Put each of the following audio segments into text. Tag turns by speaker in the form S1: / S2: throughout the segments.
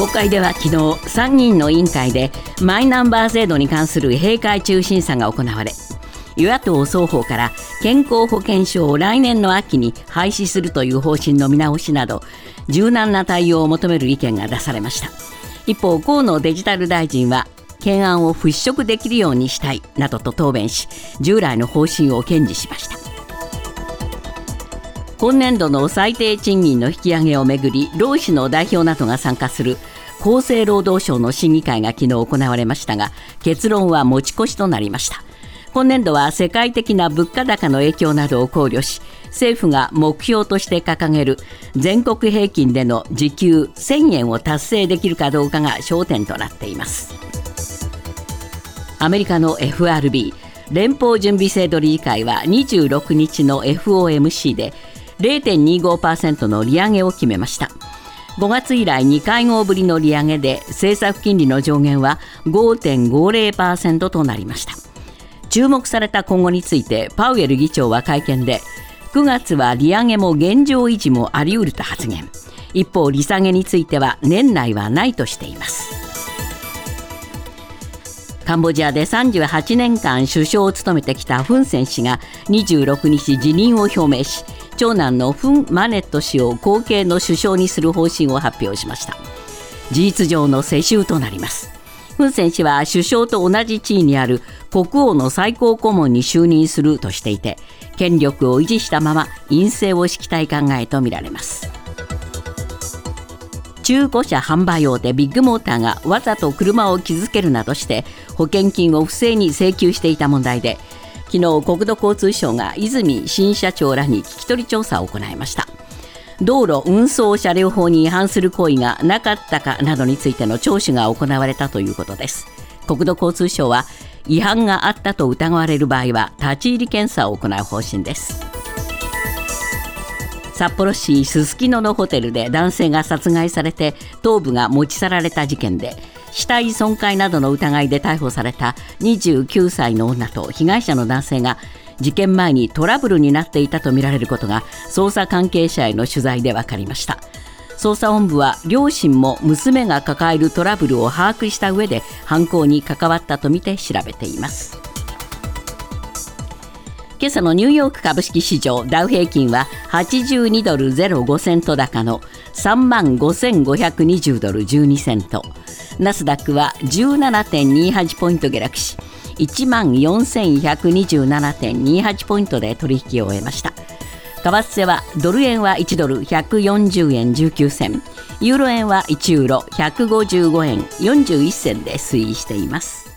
S1: 国会では昨日参議院の委員会でマイナンバー制度に関する閉会中審査が行われ与野党双方から健康保険証を来年の秋に廃止するという方針の見直しなど柔軟な対応を求める意見が出されました。一方河野デジタル大臣は懸案を払拭できるようにしたいなどと答弁し従来の方針を堅持しました。今年度の最低賃金の引き上げをめぐり労使の代表などが参加する厚生労働省の審議会が昨日行われましたが結論は持ち越しとなりました。今年度は世界的な物価高の影響などを考慮し政府が目標として掲げる全国平均での時給1000円を達成できるかどうかが焦点となっています。アメリカの FRB 連邦準備制度理事会は26日の FOMC で0.25%の利上げを決めました。5月以来2会合ぶりの利上げで政策金利の上限は5.50%となりました。注目された今後についてパウエル議長は会見で9月は利上げも現状維持もあり得ると発言。一方利下げについては年内はないとしています。カンボジアで38年間首相を務めてきたフン・セン氏が26日辞任を表明し長男のフン・マネット氏を後継の首相にする方針を発表しました。事実上の世襲となります。フン・セン氏は首相と同じ地位にある国王の最高顧問に就任するとしていて権力を維持したまま陰性を敷きたい考えとみられます。中古車販売大手ビッグモーターがわざと車を傷つけるなどして保険金を不正に請求していた問題で昨日国土交通省が泉新社長らに聞き取り調査を行いました。道路運送車両法に違反する行為がなかったかなどについての聴取が行われたということです。国土交通省は違反があったと疑われる場合は立ち入り検査を行う方針です。札幌市すすきののホテルで男性が殺害されて頭部が持ち去られた事件で死体損壊などの疑いで逮捕された29歳の女と被害者の男性が事件前にトラブルになっていたとみられることが捜査関係者への取材で分かりました。捜査本部は両親も娘が抱えるトラブルを把握した上で犯行に関わったとみて調べています。今朝のニューヨーク株式市場ダウ平均は82ドル05セント高の3万5520ドル12セント。ナスダックは17.28ポイント下落し1万4127.28ポイントで取引を終えました。為替はドル円は1ドル140円19銭。ユーロ円は1ユーロ155円41銭で推移しています。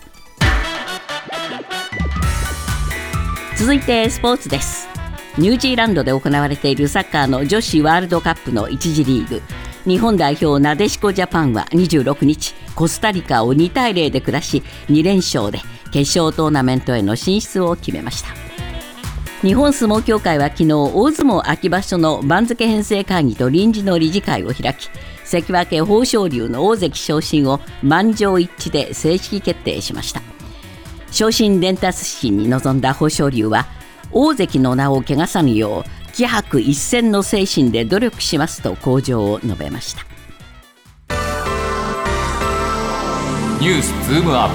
S1: 続いてスポーツです。ニュージーランドで行われているサッカーの女子ワールドカップの1次リーグ。日本代表なでしこジャパンは26日コスタリカを2対0で下し2連勝で決勝トーナメントへの進出を決めました。日本相撲協会は昨日大相撲秋場所の番付編成会議と臨時の理事会を開き関脇豊昇龍の大関昇進を満場一致で正式決定しました。昇進伝達式に臨んだ豊昇龍は大関の名を汚さぬよう気迫一閃の精神で努力しますと向上を述べました。
S2: ニュースズームアッ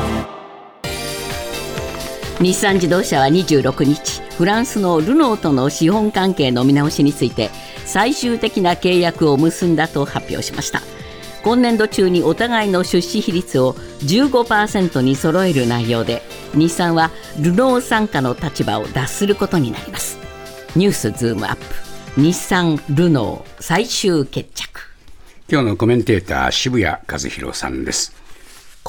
S1: プ。日産自動車は26日フランスのルノーとの資本関係の見直しについて最終的な契約を結んだと発表しました。今年度中にお互いの出資比率を15%に揃える内容で日産はルノー傘下の立場を脱することになりますニュースズームアップ。日産ルノー最終決着。
S3: 今日のコメンテーター渋谷和弘さんです。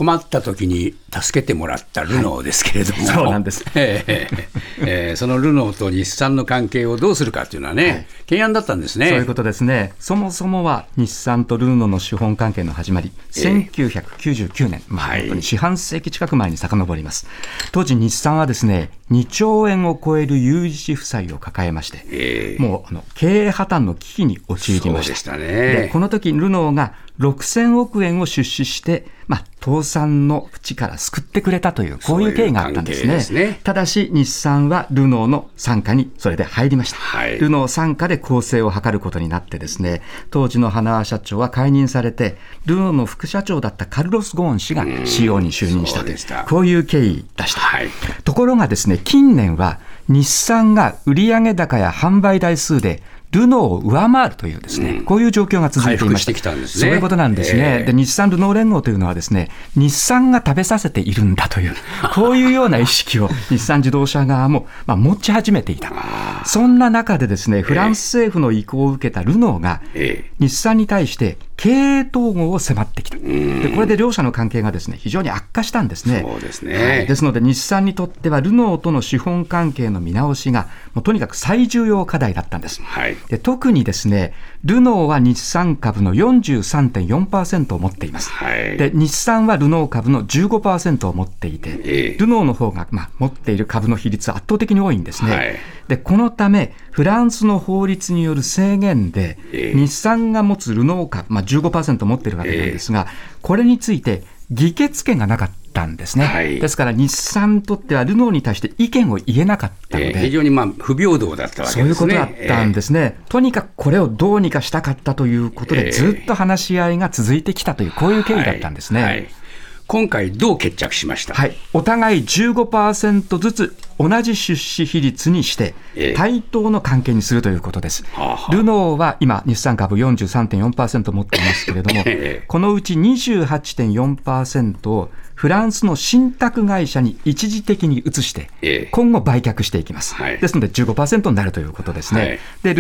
S3: 困った時に助けてもらったルノーですけれども、はい、
S4: そうなんです、
S3: えーえー、そのルノーと日産の関係をどうするかというのはね、はい、懸案だったんですね。
S4: そういうことですね、そもそもは日産とルノーの資本関係の始まり、えー、1999年、まあ、本当に四半世紀近く前に遡ります、当時、日産はですね2兆円を超える有事負債を抱えまして、えー、もうあの経営破綻の危機に陥りました。
S3: で、
S4: ね、この時ルノーが6000億円を出資して、まあ、倒産の淵から救ってくれたという、こういう経緯があったんですね。
S3: すね
S4: ただし、日産はルノーの傘下にそれで入りました。
S3: はい
S4: ルノー傘下で構成を図ることになってですね、当時の花輪社長は解任されて、ルノーの副社長だったカルロス・ゴーン氏が CEO に就任したという
S3: そう
S4: こういう経緯でした。
S3: はい
S4: ところがですね、近年は日産が売上高や販売台数でルノーを上回るというですね、こういう状況が続いていまし
S3: てきたんですね。
S4: そういうことなんですね。
S3: ええ。
S4: で、日産ルノー連合というのはですね、日産が食べさせているんだという、こういうような意識を日産自動車側も、まあ、持ち始めていた。そんな中でですね、フランス政府の意向を受けたルノーが、
S3: ええ。
S4: 日産に対して経営統合を迫ってきた。で、これで両者の関係がですね、非常に悪化したんですね。
S3: そうですね
S4: はいですので、日産にとってはルノーとの資本関係の見直しが、もうとにかく最重要課題だったんです。
S3: はい
S4: で特にですね、ルノーは日産株の43.4%を持っています。
S3: はい
S4: で日産はルノー株の15%を持っていて、
S3: ええ
S4: ルノーの方が、まあ、持っている株の比率は圧倒的に多いんですね。
S3: はい
S4: でこのため、フランスの法律による制限で、
S3: ええ
S4: 日産が持つルノー株、まあ、15%持っているわけなんですが、これについて議決権がなかったんですね。
S3: はい
S4: ですから、日産にとってはルノーに対して意見を言えなかったので、
S3: えー非常にまあ不平等だったわけですね。
S4: そういうことだったんですね、とにかくこれをどうにかしたかったということで、
S3: ええ
S4: ずっと話し合いが続いてきたという、こういう経緯だったんですね。
S3: はいはい今回どう決着しました？
S4: はい、お互い15%ずつ同じ出資比率にして
S3: ええ。
S4: 対等の関係にするということです。
S3: はあはあ。
S4: ルノーは今、日産株43.4%持っていますけれども
S3: ええ、
S4: このうち28.4%をフランスの信託会社に一時的に移して
S3: ええ、
S4: 今後売却していきます。
S3: はい。
S4: ですので15%になるということですね。
S3: はい。
S4: で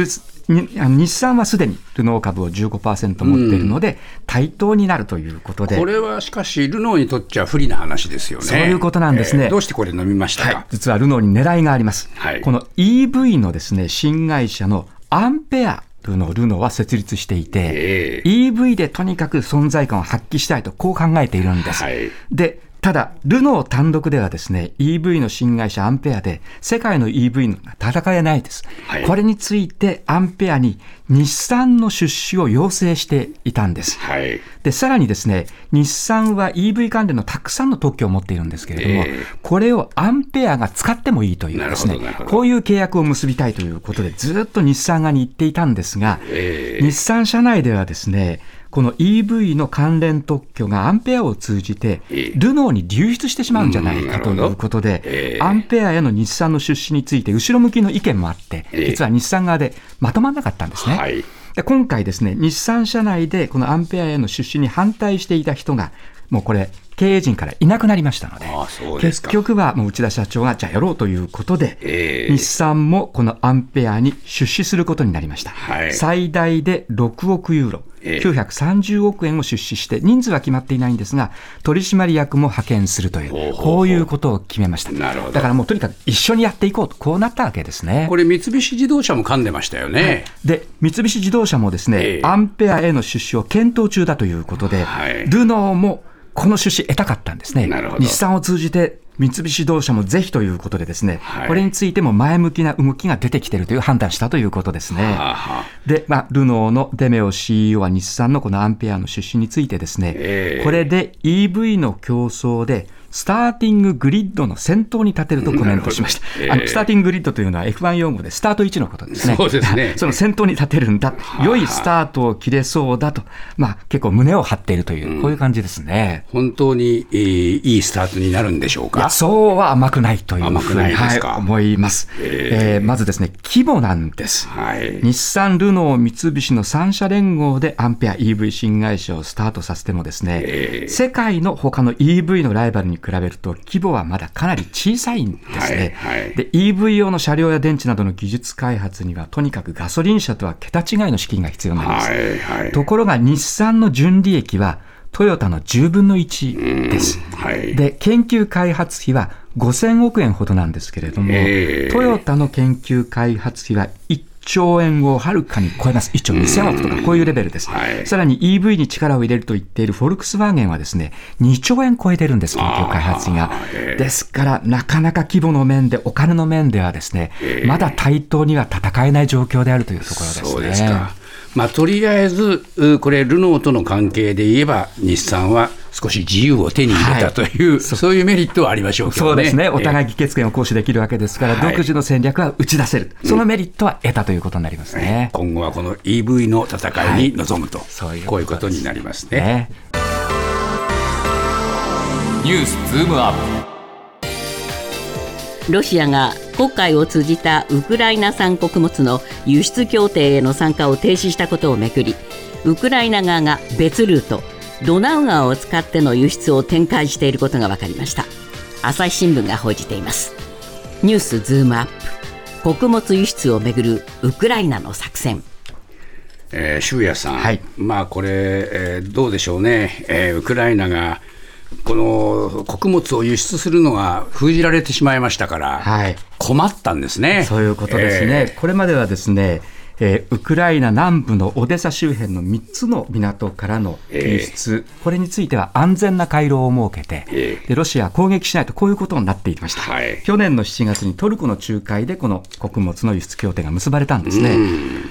S4: 日産はすでにルノー株を15%持っているので、対等になるということで。
S3: これはしかし、ルノーにとっちゃ不利な話ですよね。
S4: そういうことなんですね
S3: えーどうしてこれ飲みましたか、
S4: はい、実はルノーに狙いがあります。
S3: はい
S4: この EV のですね、新会社のアンペアというのをルノーは設立していて、
S3: え
S4: EV でとにかく存在感を発揮したいと、こう考えているんです。
S3: はい
S4: で、ただ、ルノー単独ではですね、EV の新会社アンペアで、世界の EV の戦えないです。
S3: はい
S4: これについてアンペアに日産の出資を要請していたんです。
S3: はい。
S4: で、さらにですね、日産は EV 関連のたくさんの特許を持っているんですけれども、
S3: ええ
S4: これをアンペアが使ってもいいというですねこういう契約を結びたいということで、ずっと日産側に言っていたんですが、
S3: ええ
S4: 日産社内ではですね、この EV の関連特許がアンペアを通じて
S3: ええ、
S4: ルノーに流出してしまうんじゃないかということで、
S3: ええ
S4: アンペアへの日産の出資について後ろ向きの意見もあって、
S3: ええ
S4: 実は日産側でまとまらなかったんですね。
S3: はい。
S4: で今回ですね、日産社内でこのアンペアへの出資に反対していた人が、もうこれ、経営陣からいなくなりましたので、
S3: です
S4: 結
S3: か
S4: 局はもう内田社長がじゃあやろうということで、
S3: ええ。
S4: 日産もこのアンペアに出資することになりました。
S3: はい。
S4: 最大で6億ユーロ、
S3: ええ。
S4: 930億円を出資して、人数は決まっていないんですが、取締役も派遣するという、こういうことを決めました。
S3: なるほど。
S4: だからもうとにかく一緒にやっていこうと、こうなったわけですね。
S3: これ、三菱自動車も噛んでましたよね。
S4: で三菱自動車もですね、
S3: ええ。
S4: アンペアへの出資を検討中だということで、
S3: はい。
S4: ルノーもこの出資得たかったんですね。日産を通じて三菱自動車もぜひということでですね、
S3: はい
S4: これについても前向きな動きが出てきているという判断したということですね。
S3: はあはあ
S4: で、まあ、ルノーのデメオ CEO は日産のこのアンペアの出資についてですね、
S3: ええ
S4: これで EV の競争で、スターティンググリッドの先頭に立てるとコメントしました。
S3: ええ
S4: あのスターティンググリッドというのは F1 用語でスタート位置のことですね。
S3: そうですね
S4: その先頭に立てるんだ。良いスタートを切れそうだと、まあ、結構胸を張っているという、こういう感じですね。
S3: 本当に、えーいいスタートになるんでしょうか？
S4: そうは甘くないというふうにはい、思います。えーまずですね、規模なんです。
S3: はい。
S4: 日産、ルノー、三菱の3社連合でアンペア EV 新会社をスタートさせてもですね、
S3: ええ
S4: 世界の他の EV のライバルに比べると規模はまだかなり小さいんですね。
S3: はいはい
S4: で EV 用の車両や電池などの技術開発にはとにかくガソリン車とは桁違いの資金が必要になります。
S3: はい。はい。
S4: ところが日産の純利益はトヨタの10分の1です。
S3: はい。
S4: で、研究開発費は5000億円ほどなんですけれども、
S3: ええ
S4: トヨタの研究開発費は1兆円をはるかに超えます。1兆2000億とか、こういうレベルです。
S3: はい
S4: さらに EV に力を入れると言っているフォルクスワーゲンはですね、2兆円超えてるんです、研究開発費がですから、なかなか規模の面で、お金の面ではですね、
S3: ええ
S4: まだ対等には戦えない状況であるというところですね。
S3: そうですか。まあ、とりあえず、うこれ、ルノーとの関係で言えば、日産は少し自由を手に入れたという、はい、そういうメリットはありましょうけどね。
S4: そうですね。お互い議決権を行使できるわけですから、独自の戦略は打ち出せる。そのメリットは得たということになりますね。
S3: 今後はこの EV の戦いに臨むと、そういうこういうことになりますね。ね
S2: ニュースズームアッ
S1: プロシアが黒海を通じたウクライナ産穀物の輸出協定への参加を停止したことをめぐりウクライナ側が別ルートドナウ川を使っての輸出を展開していることが分かりました。朝日新聞が報じています。ニュースズームアップ。穀物輸出をめぐるウクライナの作戦。
S3: えー、渋谷さん、はい、まあこれ、えー、どうでしょうね、えー、ウクライナがこの穀物を輸出するのが封じられてしまいましたから、はい、困ったんですね。
S4: そういうことですね、えー、これまではですねえー、ウクライナ南部のオデサ周辺の3つの港からの輸出、えー、これについては安全な回廊を設けて、えー、でロシアは攻撃しないとこういうことになっていました、はい、去年の7月にトルコの仲介でこの穀物の輸出協定が結ばれたんですね。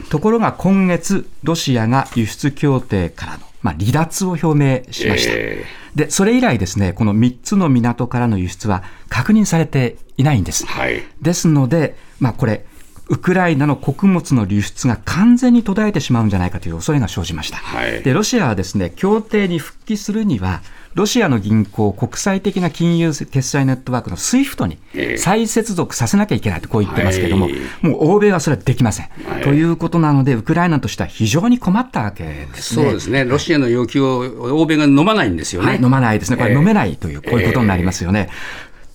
S4: ところが今月、ロシアが輸出協定からのまあ、離脱を表明しました、えー、でそれ以来ですねこの3つの港からの輸出は確認されていないんです、はい、ですので、まあ、これウクライナの穀物の流出が完全に途絶えてしまうんじゃないかという恐れが生じました。はい、でロシアはですね協定に復帰するにはロシアの銀行、国際的な金融決済ネットワークの SWIFT に再接続させなきゃいけないとこう言ってますけれども、はい、もう欧米はそれはできません、はい、ということなので、ウクライナとしては非常に困ったわけです
S3: ね。そうですね、ロシアの要求を欧米が飲まないんですよね。
S4: 飲まないですね、これ飲めないという、こういうことになりますよね。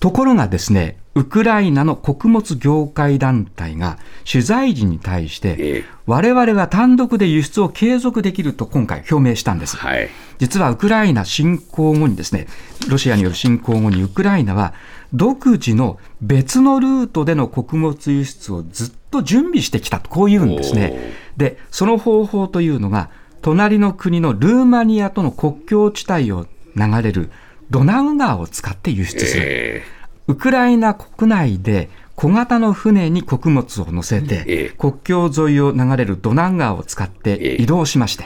S4: ところがですね、ウクライナの穀物業界団体が取材時に対して、我々は単独で輸出を継続できると今回表明したんです。はい、実はウクライナ侵攻後にですね、ロシアによる侵攻後にウクライナは独自の別のルートでの穀物輸出をずっと準備してきたと、こう言うんですね。で、その方法というのが、隣の国のルーマニアとの国境地帯を流れるドナウ川を使って輸出する。えーウクライナ国内で小型の船に穀物を乗せて、国境沿いを流れるドナン川を使って移動しまして、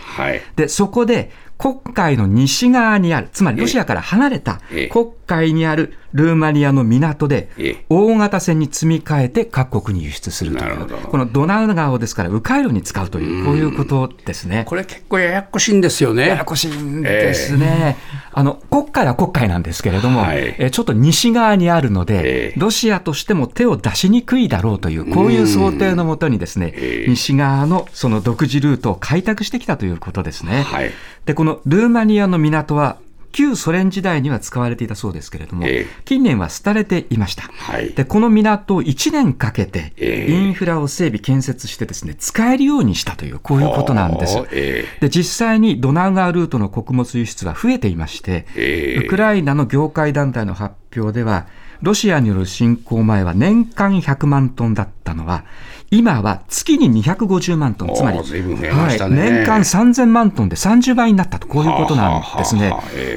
S4: でそこで黒海の西側にある、つまりロシアから離れた黒海にあるルーマニアの港で、大型船に積み替えて各国に輸出するという、このドナウ川をですから、迂回路に使うという、こういうことですね。
S3: これ結構ややこしいんですよね。
S4: ややこしいんですね。えー、あの黒海は黒海なんですけれども、はい、えちょっと西側にあるので、ロシアとしても手を出しにくいだろうという、こういう想定のもとにですね、西側のその独自ルートを開拓してきたということですね。はい。で、このルーマニアの港は旧ソ連時代には使われていたそうですけれども、えー、近年は廃れていました、はい、でこの港を1年かけてインフラを整備建設してですね使えるようにしたというこういうことなんです、えー、で実際にドナウ川ルートの穀物輸出は増えていまして、えー、ウクライナの業界団体の発表ではロシアによる侵攻前は年間100万トンだったのは、今は月に250万トン、つまり、はい、年間3000万トンで30倍になったと、こういうことなんですね。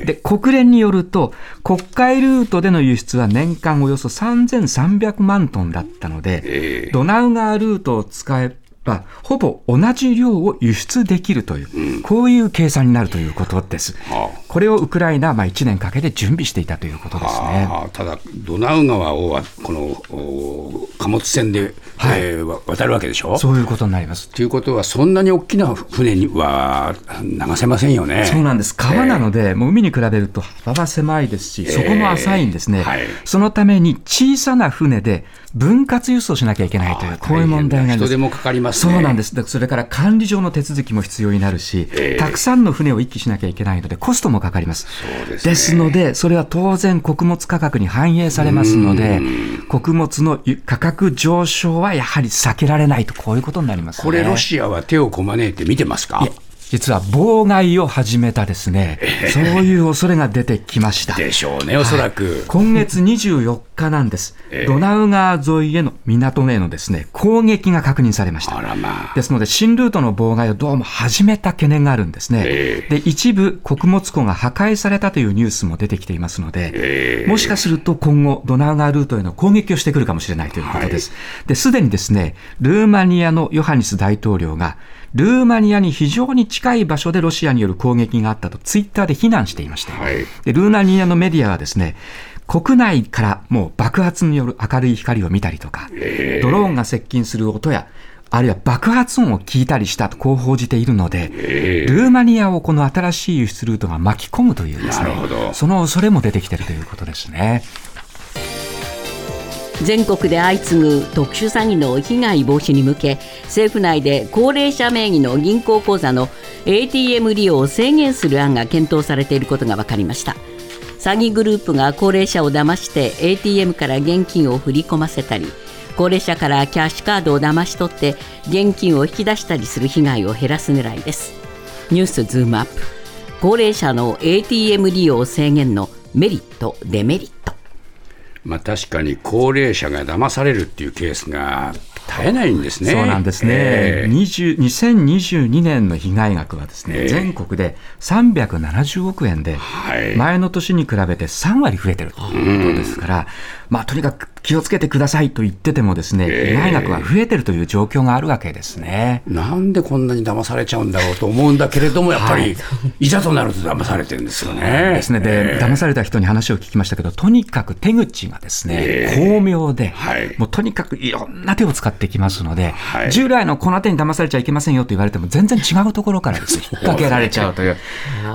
S4: で、国連によると、国会ルートでの輸出は年間およそ3300万トンだったので、ドナウ川ルートを使えはほぼ同じ量を輸出できるという、うん、こういう計算になるということです。はあ、これをウクライナはまあ1年かけて準備していたということですね。は
S3: あ、ただ、ドナウ川をこの貨物船で、はい、えー、渡るわけでしょ？
S4: そういうことになります。
S3: ということは、そんなに大きな船には流せませんよね。
S4: そうなんです。川なので、えー、もう海に比べると幅は狭いですし、そこも浅いんですね。えーはい、そのために小さな船で分割輸送しなきゃいけないという、こういう問題が。
S3: 人手もかかります、
S4: ね、そうなんです。それから管理上の手続きも必要になるし、えー、たくさんの船を一気しなきゃいけないので、コストもかかります。です、ね,、ですので、それは当然穀物価格に反映されますので、穀物の価格上昇はやはり避けられないと、こういうことになります、ね、
S3: これ、ロシアは手をこまねいて見てますか？
S4: 実は妨害を始めたですね、そういう恐れが出てきました。
S3: でしょうね、おそらく。はい、
S4: 今月24日なんです。ドナウ川沿いへの港へのですね、攻撃が確認されました。まあ、ですので、新ルートの妨害をどうも始めた懸念があるんですね。で、一部穀物庫が破壊されたというニュースも出てきていますので、もしかすると今後、ドナウ川ルートへの攻撃をしてくるかもしれないということです。はい、で、すでにですね、ルーマニアのヨハニス大統領が、ルーマニアに非常に近い場所でロシアによる攻撃があったとツイッターで非難していまして、はい、でルーマニアのメディアはですね国内からもう爆発による明るい光を見たりとか、ドローンが接近する音やあるいは爆発音を聞いたりしたとこう報じているので、ルーマニアをこの新しい輸出ルートが巻き込むというですね、その恐れも出てきているということですね。
S1: 全国で相次ぐ特殊詐欺の被害防止に向け政府内で高齢者名義の銀行口座の ATM 利用を制限する案が検討されていることが分かりました詐欺グループが高齢者を騙して ATM から現金を振り込ませたり高齢者からキャッシュカードを騙し取って現金を引き出したりする被害を減らす狙いです。ニュースズームアップ。高齢者の ATM 利用制限のメリットデメリット。
S3: まあ確かに高齢者が騙されるっていうケースが絶えないんですね。
S4: そうなんですね。えー、2022年の被害額はですね、えー、全国で370億円で、前の年に比べて3割増えてるということですから、まあとにかく気をつけてくださいと言っててもですね、被害額は増えてるという状況があるわけですね。
S3: なんでこんなに騙されちゃうんだろうと思うんだけれども、やっぱり、い、ざとなると騙されてるんですよね。
S4: ですね。で、騙された人に話を聞きましたけど、とにかく手口がですね、巧妙で、もうとにかくいろんな手を使ってきますので、従来のこの手に騙されちゃいけませんよと言われても、全然違うところからですね、引っ掛けられちゃうという。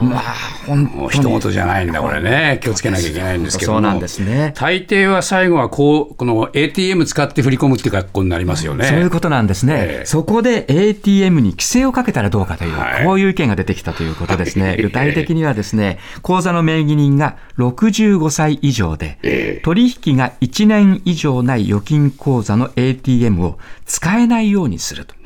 S3: まあ、本当に。一言じゃないんだ、これね。気をつけなきゃいけないんですけど
S4: そうなんですね。
S3: 大抵は最後はこう、この ATM 使って振り込むっていう格好になりますよね。
S4: そういうことなんですね。えー、そこで ATM に規制をかけたらどうかという、はい、こういう意見が出てきたということですね。具体的にはですね、口座の名義人が65歳以上で、えー、取引が1年以上ない預金口座の ATM を使えないようにすると。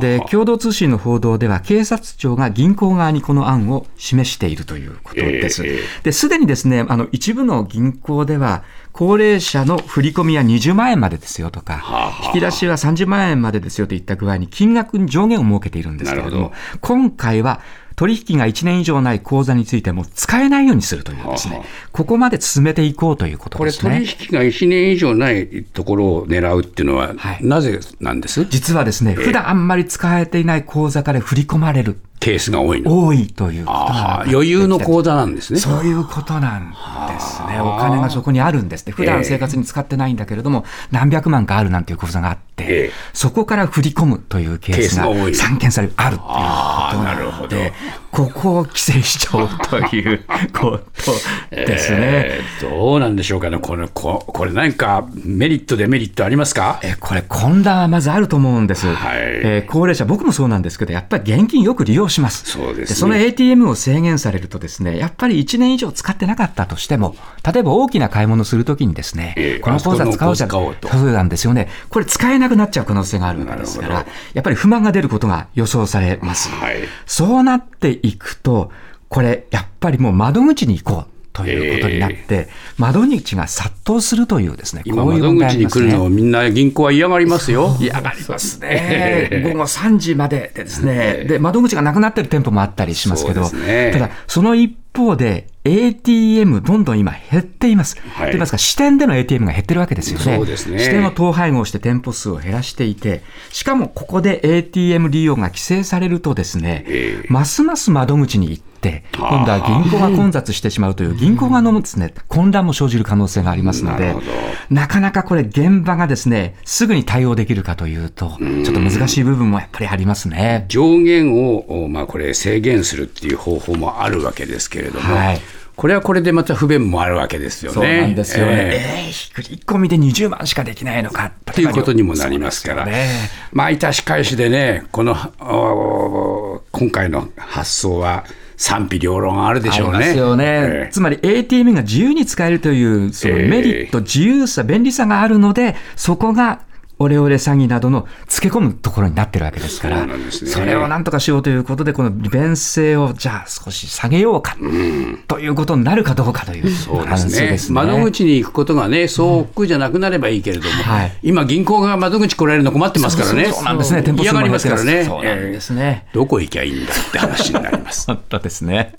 S4: で共同通信の報道では警察庁が銀行側にこの案を示しているということです。ですでにですねあの一部の銀行では高齢者の振り込みは20万円までですよとか、引き出しは30万円までですよといった具合に金額に上限を設けているんですけれども、今回は取引が1年以上ない口座についても使えないようにするというですね、はあ、ここまで進めていこうということです
S3: ね。これ、取引が1年以上ないところを狙うっていうのは、はい、なぜなんです？
S4: 実はですね、えー、普段あんまり使えていない口座から振り込まれる。
S3: ケースが多い
S4: 多いということ
S3: 余裕の口座なんですね。
S4: そういうことなんですね。お金がそこにあるんですね。普段生活に使ってないんだけれども、何百万かあるなんていう口座があって、そこから振り込むというケースが散見される、あるっていうことなので、ここを規制しちゃおうということですね。え
S3: ー、どうなんでしょうかね、これ、ここれ何かメリット、デメリットありますか？
S4: えこれ、混乱はまずあると思うんです、はい。えー、高齢者、僕もそうなんですけど、やっぱり現金よく利用します。
S3: そうです、
S4: ね、その ATM を制限されるとですね、やっぱり1年以上使ってなかったとしても、例えば大きな買い物するときにですね、えー、この口座使おうじゃそうなんですよね。これ使えなくなっちゃう可能性があるわけですから、やっぱり不満が出ることが予想されます。はい、そうなっていくと、これ、やっぱりもう窓口に行こう。ということになって、窓口が殺到するというですね、
S3: 今、こういう窓口に来るのをみんな銀行は嫌がりますよ。
S4: 嫌がりますね。午後3時まででですね、で、窓口がなくなってる店舗もあったりしますけど、ね、ただ、その一方で、ATM どんどん今減っています。はい、と言いますか、支店での ATM が減ってるわけですよね。そうですね。支店を統廃合して店舗数を減らしていて、しかもここで ATM 利用が規制されるとですね、えー、ますます窓口に行って、今度は銀行が混雑してしまうという銀行側のですね、混乱も生じる可能性がありますので、なかなかこれ現場がですね、すぐに対応できるかというと、ちょっと難しい部分もやっぱりありますね。
S3: 上限を、まあこれ制限するっていう方法もあるわけですけれども、はい。これはこれでまた不便もあるわけですよね。そう
S4: なんですよ。ね。え。ー、振り込みで20万しかできないのか
S3: っていうことにもなりますから、ね、まあ、いたし返しでね、この今回の発想は、賛否両論あるでしょうね。
S4: ですよね、えー、つまり ATM が自由に使えるというそのメリット、自由さ、便利さがあるので、そこがオレオレ詐欺などのつけ込むところになってるわけですから、そ、ね,、それをなんとかしようということで、この利便性をじゃあ少し下げようか、うん、ということになるかどうかというそうです
S3: ね、窓口に行くことがね、そう億じゃなくなればいいけれども、うんはい、今、銀行が窓口来られるの困ってますからね、
S4: そうなんですね、店
S3: 舗嫌がりますからね、
S4: そうなんですね、
S3: えー、どこ行きゃいいんだって話になります。
S4: 本当ですね